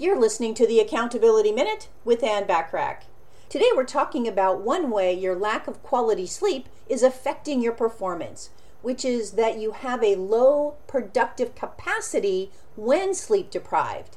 You're listening to the Accountability Minute with Ann Bachrach. Today we're talking about one way your lack of quality sleep is affecting your performance, which is that you have a low productive capacity when sleep deprived.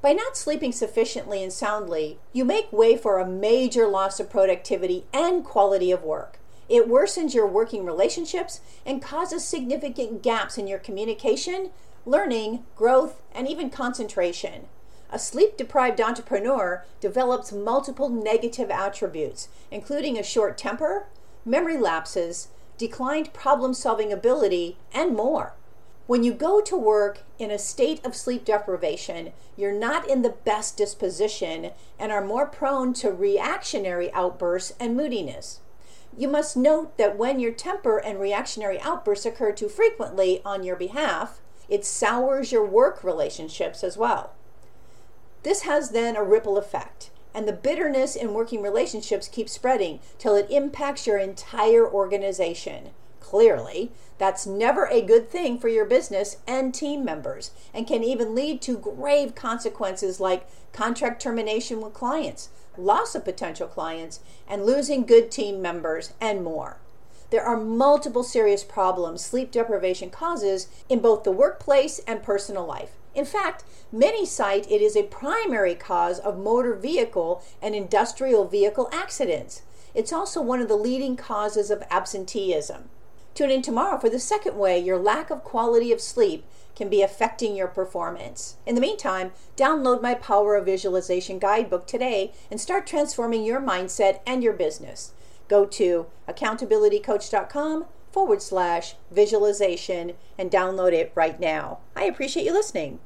By not sleeping sufficiently and soundly, you make way for a major loss of productivity and quality of work. It worsens your working relationships and causes significant gaps in your communication, learning, growth, and even concentration. A sleep deprived entrepreneur develops multiple negative attributes, including a short temper, memory lapses, declined problem solving ability, and more. When you go to work in a state of sleep deprivation, you're not in the best disposition and are more prone to reactionary outbursts and moodiness. You must note that when your temper and reactionary outbursts occur too frequently on your behalf, it sours your work relationships as well. This has then a ripple effect, and the bitterness in working relationships keeps spreading till it impacts your entire organization. Clearly, that's never a good thing for your business and team members, and can even lead to grave consequences like contract termination with clients, loss of potential clients, and losing good team members, and more. There are multiple serious problems sleep deprivation causes in both the workplace and personal life. In fact, many cite it is a primary cause of motor vehicle and industrial vehicle accidents. It's also one of the leading causes of absenteeism. Tune in tomorrow for the second way your lack of quality of sleep can be affecting your performance. In the meantime, download my Power of Visualization guidebook today and start transforming your mindset and your business. Go to accountabilitycoach.com forward slash visualization and download it right now. I appreciate you listening.